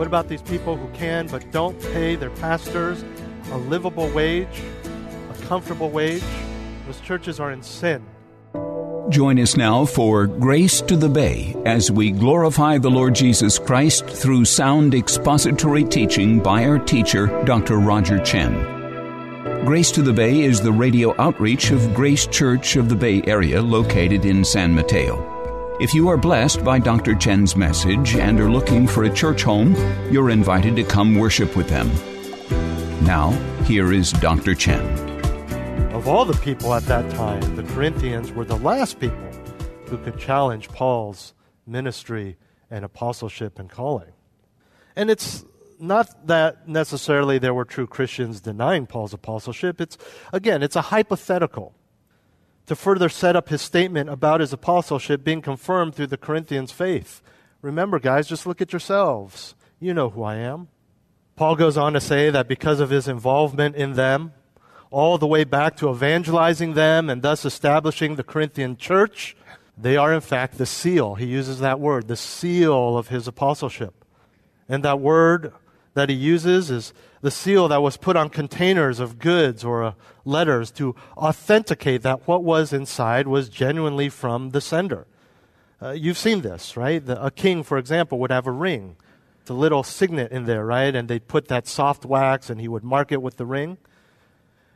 What about these people who can but don't pay their pastors a livable wage, a comfortable wage? Those churches are in sin. Join us now for Grace to the Bay as we glorify the Lord Jesus Christ through sound expository teaching by our teacher, Dr. Roger Chen. Grace to the Bay is the radio outreach of Grace Church of the Bay Area located in San Mateo. If you are blessed by Dr. Chen's message and are looking for a church home, you're invited to come worship with them. Now, here is Dr. Chen. Of all the people at that time, the Corinthians were the last people who could challenge Paul's ministry and apostleship and calling. And it's not that necessarily there were true Christians denying Paul's apostleship. It's, again, it's a hypothetical to further set up his statement about his apostleship being confirmed through the Corinthians' faith. Remember, guys, just look at yourselves. You know who I am. Paul goes on to say that because of his involvement in them, all the way back to evangelizing them and thus establishing the Corinthian church, they are in fact the seal. He uses that word, the seal of his apostleship. And that word that he uses is the seal that was put on containers of goods or uh, letters to authenticate that what was inside was genuinely from the sender. Uh, you've seen this, right? The, a king, for example, would have a ring. It's a little signet in there, right? And they'd put that soft wax and he would mark it with the ring.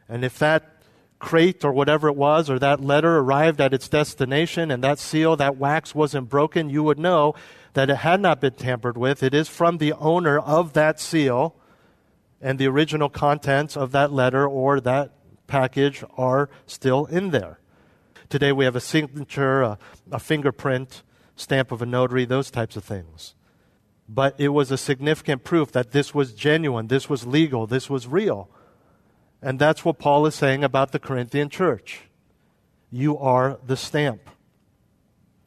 And if that crate or whatever it was or that letter arrived at its destination and that seal, that wax wasn't broken, you would know that it had not been tampered with. It is from the owner of that seal, and the original contents of that letter or that package are still in there. Today we have a signature, a, a fingerprint, stamp of a notary, those types of things. But it was a significant proof that this was genuine, this was legal, this was real. And that's what Paul is saying about the Corinthian church. You are the stamp.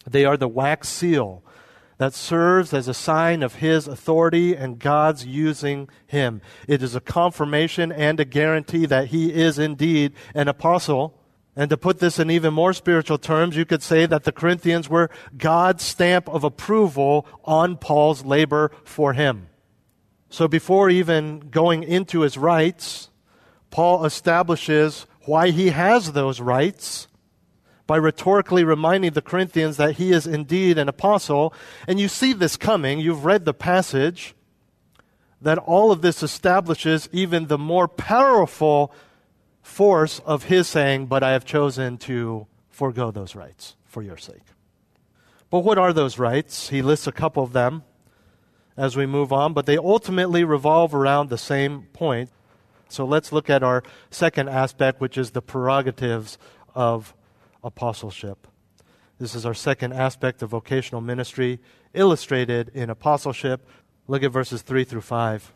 They are the wax seal that serves as a sign of his authority and God's using him. It is a confirmation and a guarantee that he is indeed an apostle. And to put this in even more spiritual terms, you could say that the Corinthians were God's stamp of approval on Paul's labor for him. So before even going into his rights, Paul establishes why he has those rights by rhetorically reminding the Corinthians that he is indeed an apostle. And you see this coming. You've read the passage that all of this establishes even the more powerful force of his saying, But I have chosen to forego those rights for your sake. But what are those rights? He lists a couple of them as we move on, but they ultimately revolve around the same point. So let's look at our second aspect, which is the prerogatives of apostleship. This is our second aspect of vocational ministry, illustrated in apostleship. Look at verses 3 through 5.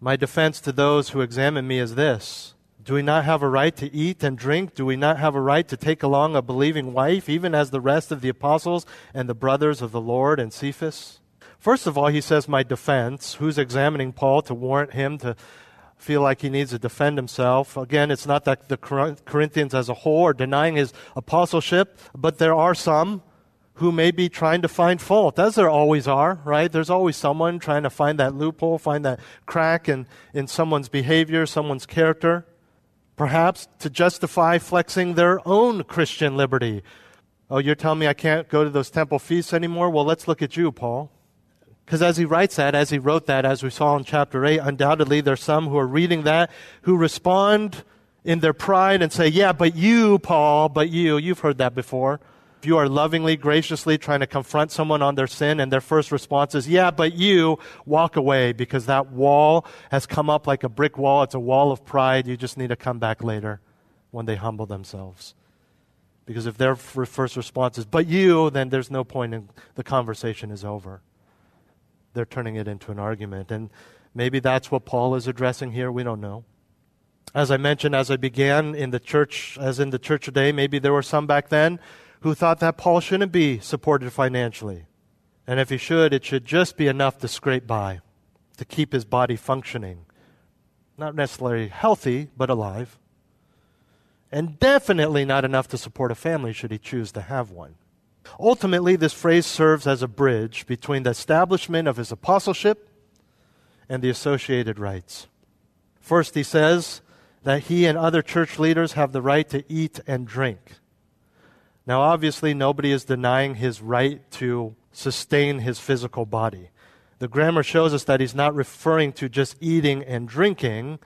My defense to those who examine me is this Do we not have a right to eat and drink? Do we not have a right to take along a believing wife, even as the rest of the apostles and the brothers of the Lord and Cephas? First of all, he says, My defense. Who's examining Paul to warrant him to feel like he needs to defend himself. Again, it's not that the Corinthians as a whole are denying his apostleship, but there are some who may be trying to find fault, as there always are, right? There's always someone trying to find that loophole, find that crack in, in someone's behavior, someone's character, perhaps to justify flexing their own Christian liberty. Oh, you're telling me I can't go to those temple feasts anymore? Well, let's look at you, Paul. Because as he writes that, as he wrote that, as we saw in chapter 8, undoubtedly there's some who are reading that who respond in their pride and say, Yeah, but you, Paul, but you, you've heard that before. If you are lovingly, graciously trying to confront someone on their sin, and their first response is, Yeah, but you, walk away because that wall has come up like a brick wall. It's a wall of pride. You just need to come back later when they humble themselves. Because if their first response is, but you, then there's no point in the conversation is over. They're turning it into an argument. And maybe that's what Paul is addressing here. We don't know. As I mentioned, as I began in the church, as in the church today, maybe there were some back then who thought that Paul shouldn't be supported financially. And if he should, it should just be enough to scrape by, to keep his body functioning. Not necessarily healthy, but alive and definitely not enough to support a family should he choose to have one. Ultimately, this phrase serves as a bridge between the establishment of his apostleship and the associated rights. First, he says that he and other church leaders have the right to eat and drink. Now, obviously, nobody is denying his right to sustain his physical body. The grammar shows us that he's not referring to just eating and drinking,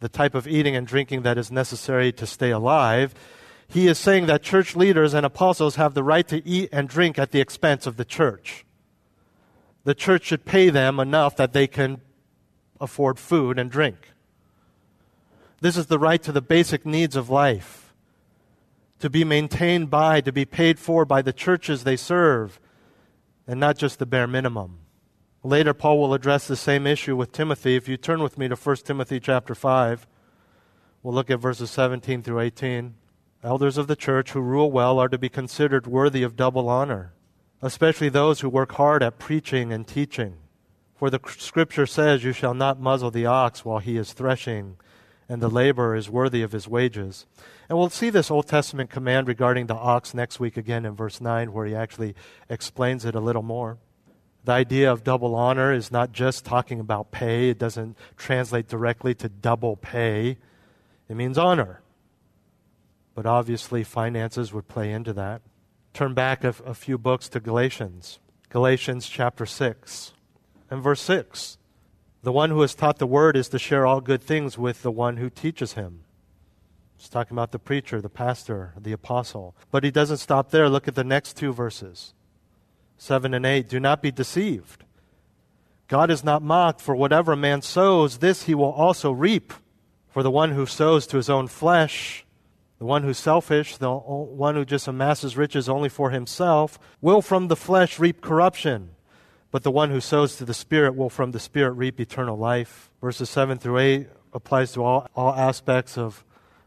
the type of eating and drinking that is necessary to stay alive. He is saying that church leaders and apostles have the right to eat and drink at the expense of the church. The church should pay them enough that they can afford food and drink. This is the right to the basic needs of life, to be maintained by, to be paid for by the churches they serve, and not just the bare minimum. Later, Paul will address the same issue with Timothy. If you turn with me to 1 Timothy chapter 5, we'll look at verses 17 through 18. Elders of the church who rule well are to be considered worthy of double honor, especially those who work hard at preaching and teaching. For the scripture says, You shall not muzzle the ox while he is threshing, and the laborer is worthy of his wages. And we'll see this Old Testament command regarding the ox next week again in verse 9, where he actually explains it a little more. The idea of double honor is not just talking about pay, it doesn't translate directly to double pay. It means honor. But obviously, finances would play into that. Turn back a, a few books to Galatians. Galatians chapter 6 and verse 6. The one who has taught the word is to share all good things with the one who teaches him. He's talking about the preacher, the pastor, the apostle. But he doesn't stop there. Look at the next two verses. 7 and 8. Do not be deceived. God is not mocked, for whatever man sows, this he will also reap. For the one who sows to his own flesh, the one who's selfish, the one who just amasses riches only for himself, will from the flesh reap corruption. But the one who sows to the Spirit will from the Spirit reap eternal life. Verses 7 through 8 applies to all, all aspects of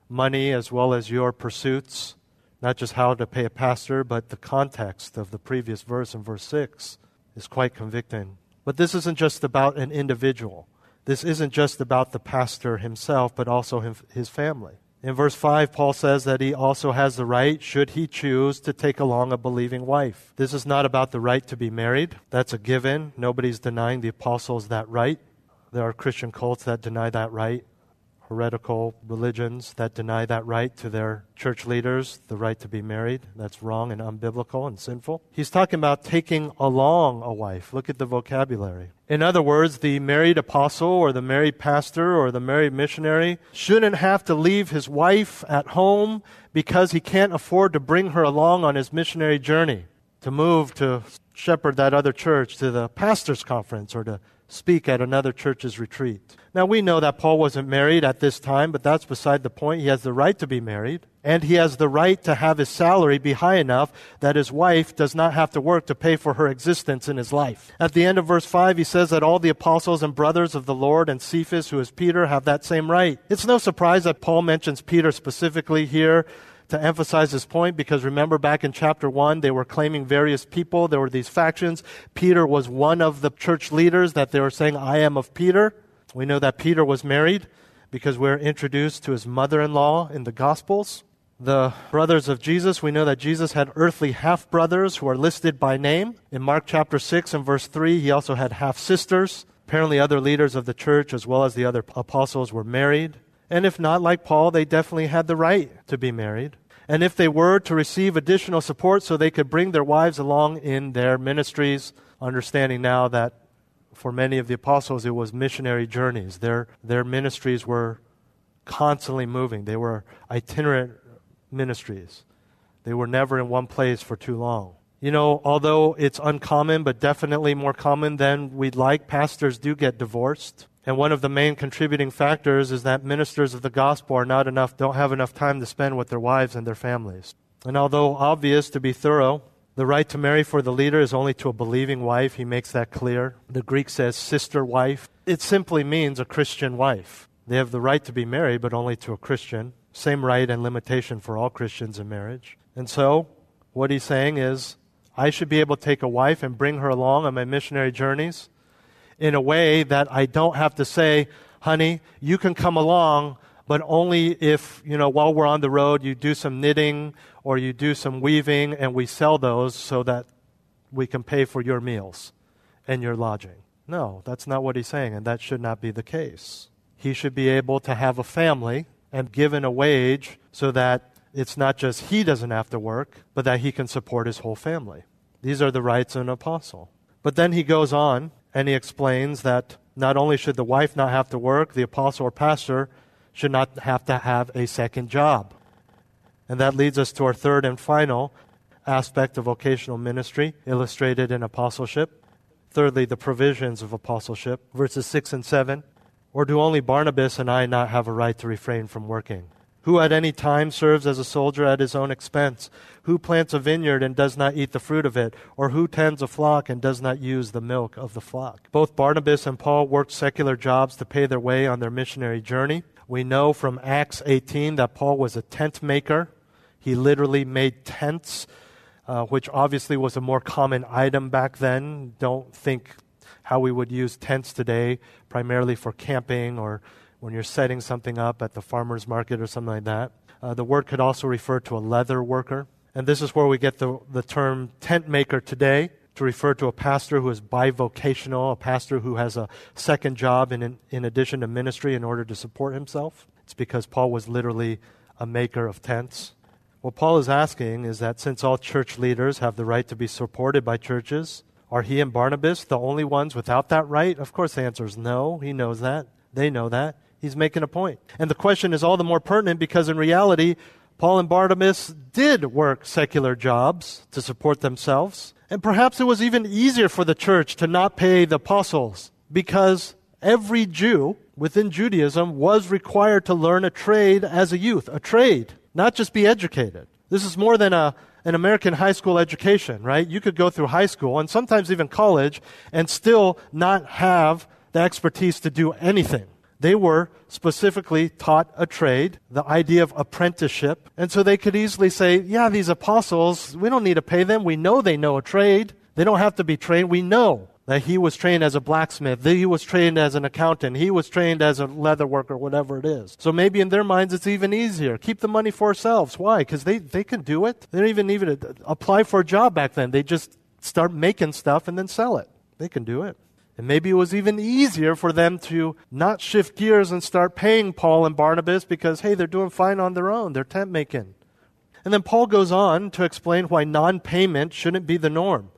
money as well as your pursuits not just how to pay a pastor, but the context of the previous verse in verse 6 is quite convicting. But this isn't just about an individual. This isn't just about the pastor himself, but also his family. In verse 5, Paul says that he also has the right, should he choose, to take along a believing wife. This is not about the right to be married. That's a given. Nobody's denying the apostles that right. There are Christian cults that deny that right heretical religions that deny that right to their church leaders, the right to be married. That's wrong and unbiblical and sinful. He's talking about taking along a wife. Look at the vocabulary. In other words, the married apostle or the married pastor or the married missionary shouldn't have to leave his wife at home because he can't afford to bring her along on his missionary journey, to move to shepherd that other church to the pastor's conference or to speak at another church's retreat. Now, we know that Paul wasn't married at this time, but that's beside the point. He has the right to be married, and he has the right to have his salary be high enough that his wife does not have to work to pay for her existence in his life. At the end of verse 5, he says that all the apostles and brothers of the Lord and Cephas, who is Peter, have that same right. It's no surprise that Paul mentions Peter specifically here to emphasize this point because remember back in chapter 1, they were claiming various people. There were these factions. Peter was one of the church leaders that they were saying, I am of Peter. We know that Peter was married because we're introduced to his mother in law in the Gospels. The brothers of Jesus, we know that Jesus had earthly half brothers who are listed by name. In Mark chapter 6 and verse 3, he also had half sisters. Apparently, other leaders of the church, as well as the other apostles, were married. And if not, like Paul, they definitely had the right to be married and if they were to receive additional support so they could bring their wives along in their ministries, understanding now that for many of the apostles it was missionary journeys. Their, their ministries were constantly moving, they were itinerant ministries. They were never in one place for too long. You know, although it's uncommon, but definitely more common than we'd like, pastors do get divorced. And one of the main contributing factors is that ministers of the gospel are not enough, don't have enough time to spend with their wives and their families. And although obvious to be thorough, the right to marry for the leader is only to a believing wife. He makes that clear. The Greek says sister wife. It simply means a Christian wife. They have the right to be married, but only to a Christian. Same right and limitation for all Christians in marriage. And so, what he's saying is, I should be able to take a wife and bring her along on my missionary journeys in a way that I don't have to say, honey, you can come along, but only if, you know, while we're on the road, you do some knitting or you do some weaving and we sell those so that we can pay for your meals and your lodging. No, that's not what he's saying, and that should not be the case. He should be able to have a family and given a wage so that it's not just he doesn't have to work, but that he can support his whole family. These are the rights of an apostle. But then he goes on and he explains that not only should the wife not have to work, the apostle or pastor should not have to have a second job. And that leads us to our third and final aspect of vocational ministry, illustrated in apostleship. Thirdly, the provisions of apostleship, verses 6 and 7. Or do only Barnabas and I not have a right to refrain from working? Who at any time serves as a soldier at his own expense? Who plants a vineyard and does not eat the fruit of it? Or who tends a flock and does not use the milk of the flock? Both Barnabas and Paul worked secular jobs to pay their way on their missionary journey. We know from Acts 18 that Paul was a tent maker. He literally made tents, uh, which obviously was a more common item back then. Don't think how we would use tents today, primarily for camping or when you're setting something up at the farmer's market or something like that. Uh, the word could also refer to a leather worker. And this is where we get the, the term tent maker today to refer to a pastor who is bivocational, a pastor who has a second job in, in, in addition to ministry in order to support himself. It's because Paul was literally a maker of tents. What Paul is asking is that since all church leaders have the right to be supported by churches, are he and Barnabas the only ones without that right? Of course, the answer is no. He knows that. They know that. He's making a point. And the question is all the more pertinent because in reality, Paul and Barnabas did work secular jobs to support themselves. And perhaps it was even easier for the church to not pay the apostles because every Jew within Judaism was required to learn a trade as a youth, a trade, not just be educated. This is more than a, an American high school education, right? You could go through high school and sometimes even college and still not have the expertise to do anything. They were specifically taught a trade, the idea of apprenticeship. And so they could easily say, yeah, these apostles, we don't need to pay them. We know they know a trade. They don't have to be trained. We know that he was trained as a blacksmith, that he was trained as an accountant, he was trained as a leather worker, whatever it is. So maybe in their minds it's even easier. Keep the money for ourselves. Why? Because they, they can do it. They don't even need to apply for a job back then. They just start making stuff and then sell it. They can do it. And maybe it was even easier for them to not shift gears and start paying Paul and Barnabas because, hey, they're doing fine on their own. They're tent making. And then Paul goes on to explain why non payment shouldn't be the norm.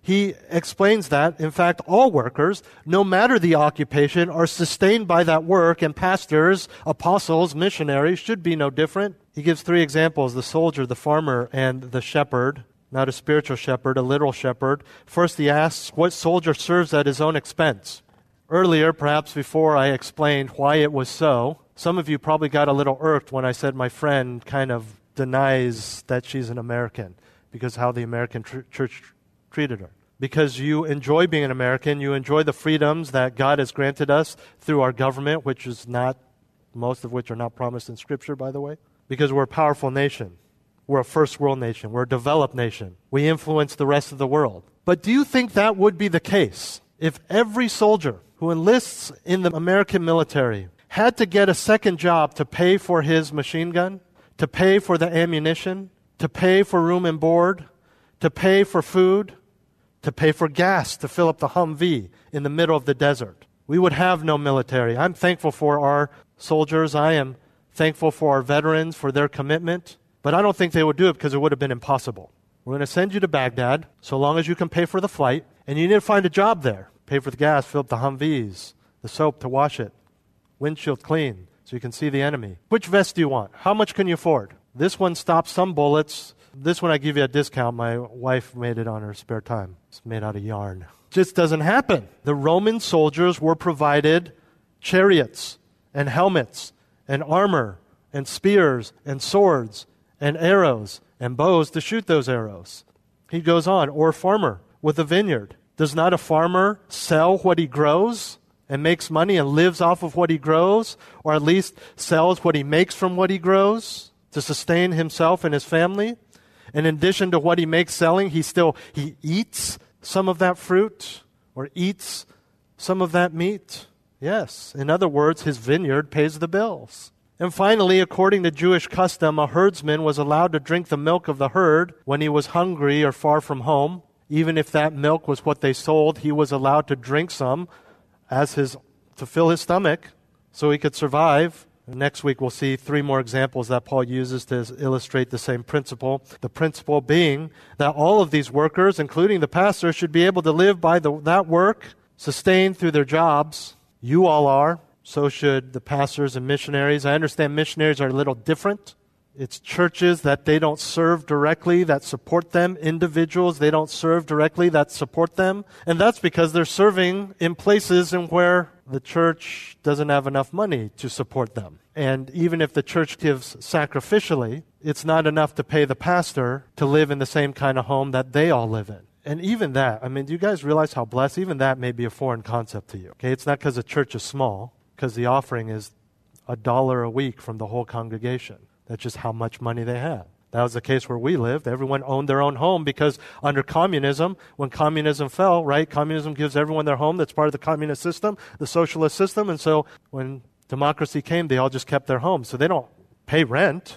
He explains that, in fact, all workers, no matter the occupation, are sustained by that work, and pastors, apostles, missionaries should be no different. He gives three examples the soldier, the farmer, and the shepherd not a spiritual shepherd, a literal shepherd. First, he asks, What soldier serves at his own expense? Earlier, perhaps before I explained why it was so, some of you probably got a little irked when I said my friend kind of denies that she's an American because how the American tr- church treated her. Because you enjoy being an American, you enjoy the freedoms that God has granted us through our government, which is not, most of which are not promised in Scripture, by the way. Because we're a powerful nation. We're a first world nation. We're a developed nation. We influence the rest of the world. But do you think that would be the case if every soldier who enlists in the American military had to get a second job to pay for his machine gun, to pay for the ammunition, to pay for room and board, to pay for food, to pay for gas to fill up the Humvee in the middle of the desert? We would have no military. I'm thankful for our soldiers. I am thankful for our veterans for their commitment. But I don't think they would do it because it would have been impossible. We're going to send you to Baghdad so long as you can pay for the flight, and you need to find a job there. Pay for the gas, fill up the Humvees, the soap to wash it, windshield clean so you can see the enemy. Which vest do you want? How much can you afford? This one stops some bullets. This one I give you a discount. My wife made it on her spare time. It's made out of yarn. Just doesn't happen. The Roman soldiers were provided chariots and helmets and armor and spears and swords and arrows and bows to shoot those arrows. He goes on, or farmer with a vineyard. Does not a farmer sell what he grows and makes money and lives off of what he grows, or at least sells what he makes from what he grows to sustain himself and his family? And in addition to what he makes selling, he still he eats some of that fruit or eats some of that meat. Yes. In other words, his vineyard pays the bills. And finally, according to Jewish custom, a herdsman was allowed to drink the milk of the herd when he was hungry or far from home. Even if that milk was what they sold, he was allowed to drink some as his to fill his stomach so he could survive. Next week, we'll see three more examples that Paul uses to illustrate the same principle. The principle being that all of these workers, including the pastor, should be able to live by the, that work, sustained through their jobs. You all are. So should the pastors and missionaries. I understand missionaries are a little different. It's churches that they don't serve directly that support them, individuals they don't serve directly that support them. And that's because they're serving in places in where the church doesn't have enough money to support them. And even if the church gives sacrificially, it's not enough to pay the pastor to live in the same kind of home that they all live in. And even that, I mean, do you guys realize how blessed? Even that may be a foreign concept to you. Okay, it's not because the church is small because the offering is a dollar a week from the whole congregation. That's just how much money they had. That was the case where we lived. Everyone owned their own home because under communism, when communism fell, right, communism gives everyone their home that's part of the communist system, the socialist system. And so when democracy came, they all just kept their homes. So they don't pay rent.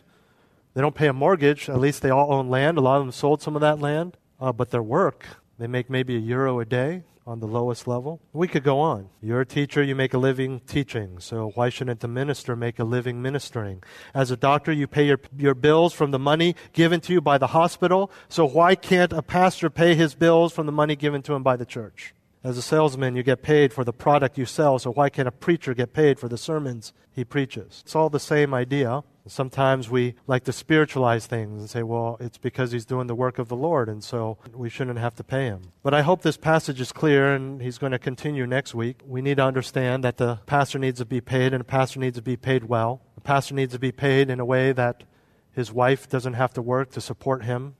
They don't pay a mortgage. At least they all own land. A lot of them sold some of that land. Uh, but their work, they make maybe a euro a day on the lowest level. We could go on. You're a teacher, you make a living teaching. So why shouldn't the minister make a living ministering? As a doctor, you pay your, your bills from the money given to you by the hospital. So why can't a pastor pay his bills from the money given to him by the church? As a salesman, you get paid for the product you sell. So why can't a preacher get paid for the sermons he preaches? It's all the same idea. Sometimes we like to spiritualize things and say, well, it's because he's doing the work of the Lord, and so we shouldn't have to pay him. But I hope this passage is clear, and he's going to continue next week. We need to understand that the pastor needs to be paid, and the pastor needs to be paid well. The pastor needs to be paid in a way that his wife doesn't have to work to support him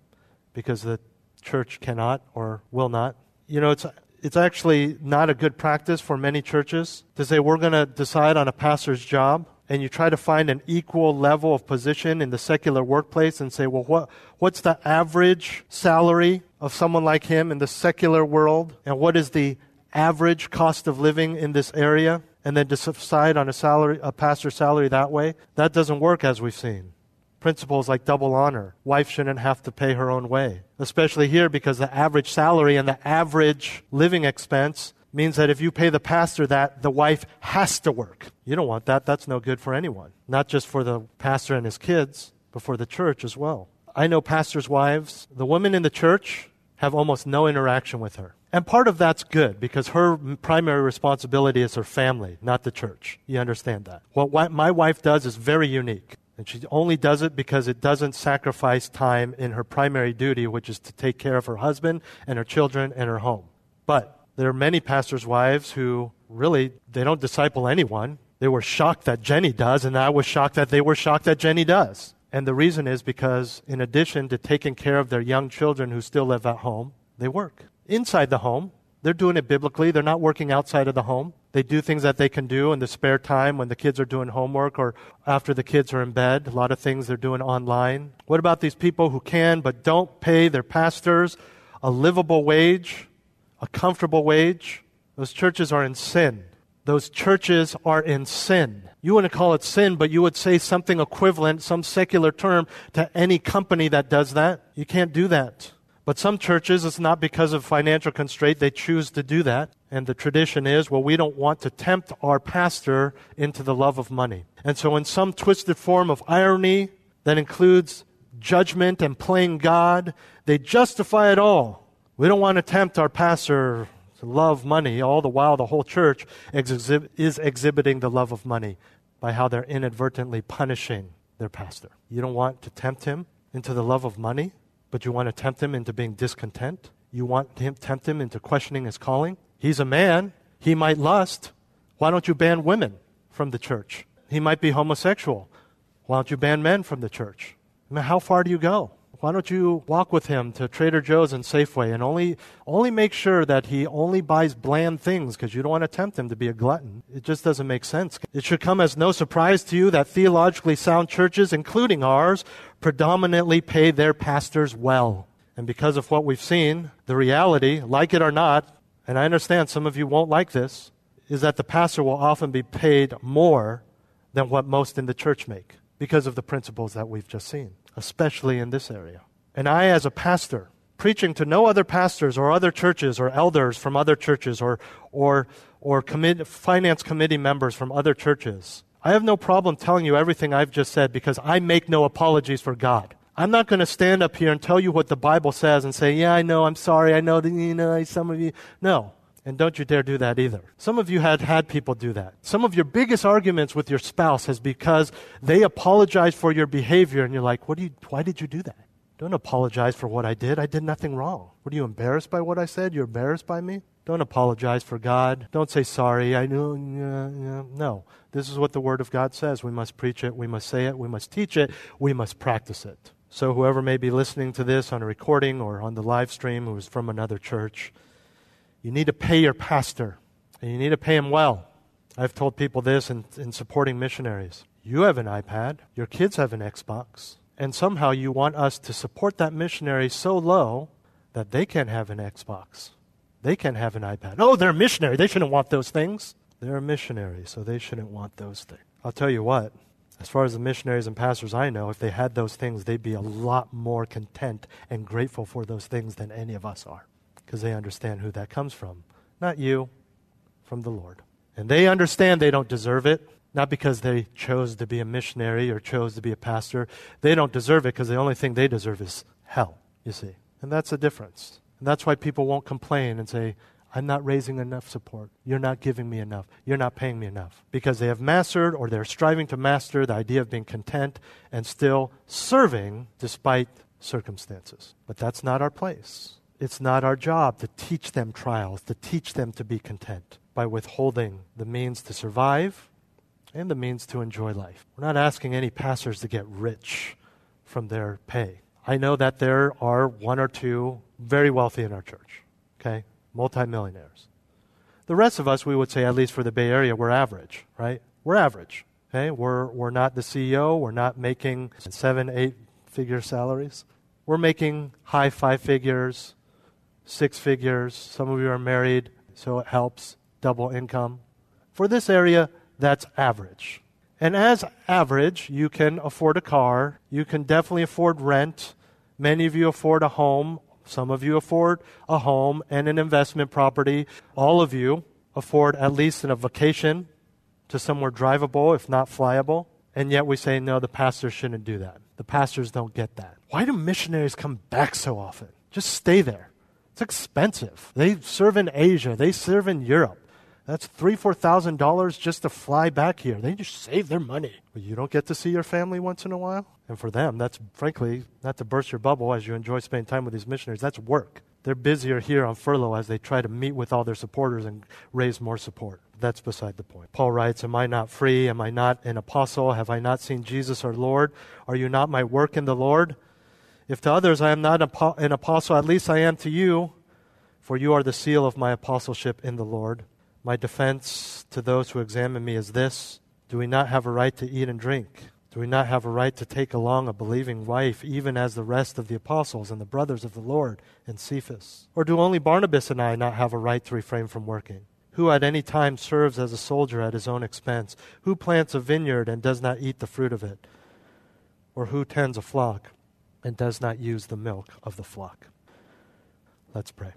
because the church cannot or will not. You know, it's it's actually not a good practice for many churches to say we're going to decide on a pastor's job and you try to find an equal level of position in the secular workplace and say, well, what, what's the average salary of someone like him in the secular world? And what is the average cost of living in this area? And then decide on a salary, a pastor's salary that way? That doesn't work as we've seen. Principles like double honor. Wife shouldn't have to pay her own way. Especially here because the average salary and the average living expense means that if you pay the pastor that, the wife has to work. You don't want that. That's no good for anyone. Not just for the pastor and his kids, but for the church as well. I know pastors' wives, the women in the church have almost no interaction with her. And part of that's good because her primary responsibility is her family, not the church. You understand that. What my wife does is very unique. And she only does it because it doesn't sacrifice time in her primary duty, which is to take care of her husband and her children and her home. But there are many pastors' wives who really they don't disciple anyone. They were shocked that Jenny does, and I was shocked that they were shocked that Jenny does. And the reason is because, in addition to taking care of their young children who still live at home, they work inside the home. They're doing it biblically. They're not working outside of the home. They do things that they can do in the spare time when the kids are doing homework or after the kids are in bed. A lot of things they're doing online. What about these people who can but don't pay their pastors a livable wage? A comfortable wage, those churches are in sin. Those churches are in sin. You wouldn't call it sin, but you would say something equivalent, some secular term, to any company that does that. You can't do that. But some churches, it's not because of financial constraint, they choose to do that. And the tradition is, well, we don't want to tempt our pastor into the love of money. And so, in some twisted form of irony that includes judgment and playing God, they justify it all we don't want to tempt our pastor to love money, all the while the whole church is exhibiting the love of money by how they're inadvertently punishing their pastor. You don't want to tempt him into the love of money, but you want to tempt him into being discontent. You want to tempt him into questioning his calling. He's a man. He might lust. Why don't you ban women from the church? He might be homosexual. Why don't you ban men from the church? I mean, how far do you go? Why don't you walk with him to Trader Joe's and Safeway and only, only make sure that he only buys bland things because you don't want to tempt him to be a glutton? It just doesn't make sense. It should come as no surprise to you that theologically sound churches, including ours, predominantly pay their pastors well. And because of what we've seen, the reality, like it or not, and I understand some of you won't like this, is that the pastor will often be paid more than what most in the church make because of the principles that we've just seen especially in this area. And I, as a pastor, preaching to no other pastors or other churches or elders from other churches or, or, or commit, finance committee members from other churches, I have no problem telling you everything I've just said because I make no apologies for God. I'm not going to stand up here and tell you what the Bible says and say, yeah, I know, I'm sorry, I know that, you know, some of you. No. And don't you dare do that either. Some of you had had people do that. Some of your biggest arguments with your spouse is because they apologize for your behavior and you're like, what do you, why did you do that? Don't apologize for what I did. I did nothing wrong. What are you embarrassed by what I said? You're embarrassed by me? Don't apologize for God. Don't say sorry. I know. No. This is what the Word of God says. We must preach it. We must say it. We must teach it. We must practice it. So, whoever may be listening to this on a recording or on the live stream who is from another church, you need to pay your pastor, and you need to pay him well. I've told people this in, in supporting missionaries. You have an iPad, your kids have an Xbox, and somehow you want us to support that missionary so low that they can't have an Xbox. They can't have an iPad. Oh, they're a missionary. They shouldn't want those things. They're a missionary, so they shouldn't want those things. I'll tell you what, as far as the missionaries and pastors I know, if they had those things, they'd be a lot more content and grateful for those things than any of us are because they understand who that comes from. Not you, from the Lord. And they understand they don't deserve it, not because they chose to be a missionary or chose to be a pastor. They don't deserve it because the only thing they deserve is hell, you see. And that's the difference. And that's why people won't complain and say, I'm not raising enough support. You're not giving me enough. You're not paying me enough. Because they have mastered or they're striving to master the idea of being content and still serving despite circumstances. But that's not our place. It's not our job to teach them trials, to teach them to be content by withholding the means to survive and the means to enjoy life. We're not asking any pastors to get rich from their pay. I know that there are one or two very wealthy in our church, okay? Multimillionaires. The rest of us, we would say, at least for the Bay Area, we're average, right? We're average, okay? We're, we're not the CEO. We're not making seven, eight figure salaries. We're making high five figures, six figures. Some of you are married, so it helps double income. For this area, that's average. And as average, you can afford a car, you can definitely afford rent. Many of you afford a home, some of you afford a home and an investment property. All of you afford at least a vacation to somewhere drivable, if not flyable. And yet we say, no, the pastors shouldn't do that. The pastors don't get that. Why do missionaries come back so often? Just stay there. It's expensive. They serve in Asia, they serve in Europe. That's three, four thousand dollars just to fly back here. They just save their money. But you don't get to see your family once in a while. And for them, that's frankly not to burst your bubble as you enjoy spending time with these missionaries. That's work. They're busier here on furlough as they try to meet with all their supporters and raise more support. That's beside the point. Paul writes, Am I not free? Am I not an apostle? Have I not seen Jesus our Lord? Are you not my work in the Lord? If to others I am not an apostle, at least I am to you, for you are the seal of my apostleship in the Lord. My defense to those who examine me is this Do we not have a right to eat and drink? Do we not have a right to take along a believing wife, even as the rest of the apostles and the brothers of the Lord and Cephas? Or do only Barnabas and I not have a right to refrain from working? Who at any time serves as a soldier at his own expense? Who plants a vineyard and does not eat the fruit of it? Or who tends a flock and does not use the milk of the flock. Let's pray.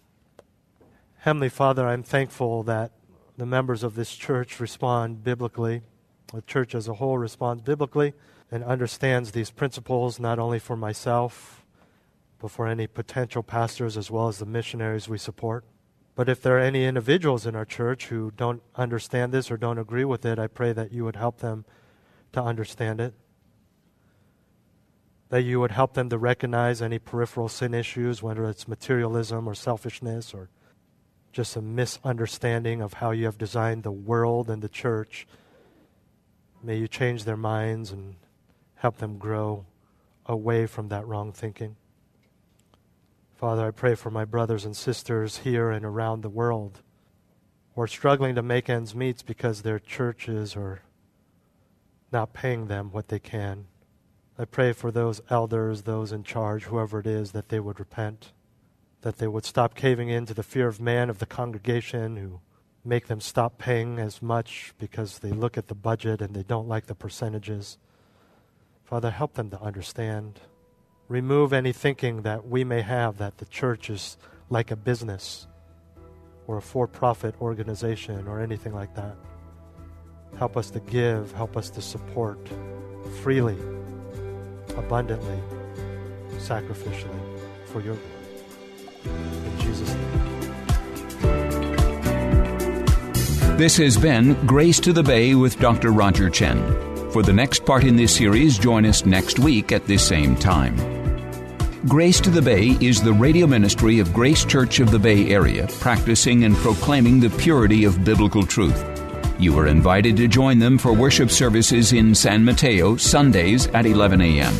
Heavenly Father, I'm thankful that the members of this church respond biblically. The church as a whole responds biblically and understands these principles not only for myself, but for any potential pastors as well as the missionaries we support. But if there are any individuals in our church who don't understand this or don't agree with it, I pray that you would help them to understand it that you would help them to recognize any peripheral sin issues, whether it's materialism or selfishness or just a misunderstanding of how you have designed the world and the church. May you change their minds and help them grow away from that wrong thinking. Father, I pray for my brothers and sisters here and around the world who are struggling to make ends meet because their churches are not paying them what they can. I pray for those elders, those in charge, whoever it is, that they would repent, that they would stop caving in to the fear of man of the congregation who make them stop paying as much because they look at the budget and they don't like the percentages. Father, help them to understand. Remove any thinking that we may have that the church is like a business or a for profit organization or anything like that. Help us to give, help us to support freely, abundantly, sacrificially for your glory. In Jesus' name. This has been Grace to the Bay with Dr. Roger Chen. For the next part in this series, join us next week at this same time. Grace to the Bay is the radio ministry of Grace Church of the Bay Area, practicing and proclaiming the purity of biblical truth. You are invited to join them for worship services in San Mateo, Sundays at 11 a.m.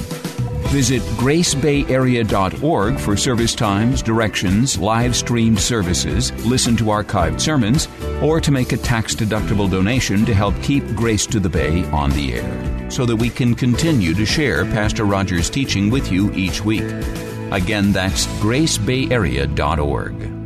Visit gracebayarea.org for service times, directions, live streamed services, listen to archived sermons, or to make a tax deductible donation to help keep Grace to the Bay on the air, so that we can continue to share Pastor Rogers' teaching with you each week. Again, that's gracebayarea.org.